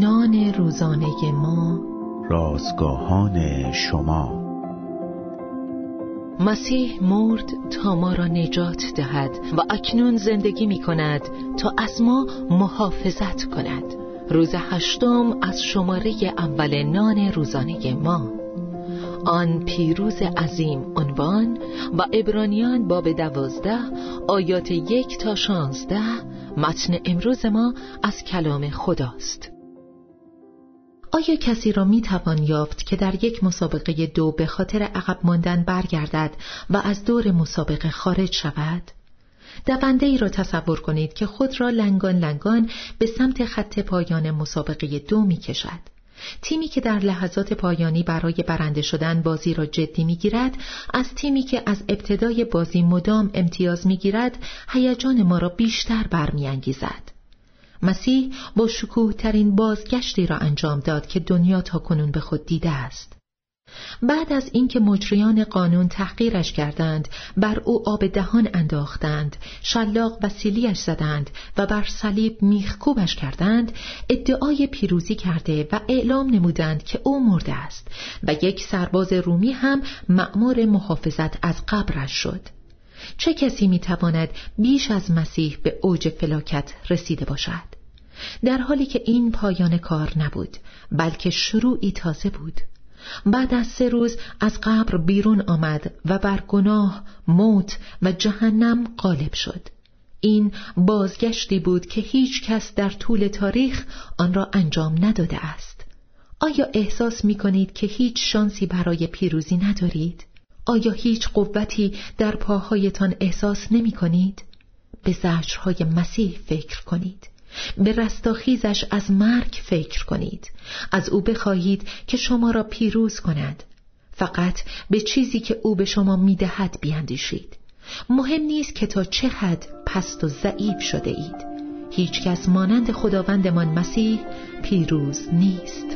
نان روزانه ما. رازگاهان شما. مسیح مرد تا ما را نجات دهد و اکنون زندگی می کند تا از ما محافظت کند. روز هشتم از شماره اول نان روزانه ما. آن پیروز عظیم عنوان و ابرانیان باب دوازده آیات یک تا شانزده متن امروز ما از کلام خداست. آیا کسی را می توان یافت که در یک مسابقه دو به خاطر عقب ماندن برگردد و از دور مسابقه خارج شود؟ دونده ای را تصور کنید که خود را لنگان لنگان به سمت خط پایان مسابقه دو می کشد. تیمی که در لحظات پایانی برای برنده شدن بازی را جدی می‌گیرد از تیمی که از ابتدای بازی مدام امتیاز می‌گیرد هیجان ما را بیشتر برمیانگیزد مسیح با شکوه ترین بازگشتی را انجام داد که دنیا تا کنون به خود دیده است. بعد از اینکه مجریان قانون تحقیرش کردند بر او آب دهان انداختند شلاق و سیلیش زدند و بر صلیب میخکوبش کردند ادعای پیروزی کرده و اعلام نمودند که او مرده است و یک سرباز رومی هم مأمور محافظت از قبرش شد. چه کسی می‌تواند بیش از مسیح به اوج فلاکت رسیده باشد؟ در حالی که این پایان کار نبود بلکه شروعی تازه بود. بعد از سه روز از قبر بیرون آمد و بر گناه، موت و جهنم غالب شد. این بازگشتی بود که هیچ کس در طول تاریخ آن را انجام نداده است. آیا احساس می کنید که هیچ شانسی برای پیروزی ندارید؟ آیا هیچ قوتی در پاهایتان احساس نمی کنید؟ به زجرهای مسیح فکر کنید. به رستاخیزش از مرگ فکر کنید. از او بخواهید که شما را پیروز کند. فقط به چیزی که او به شما می‌دهد بیاندیشید. مهم نیست که تا چه حد پست و ضعیف شده اید. هیچ کس مانند خداوندمان مسیح پیروز نیست.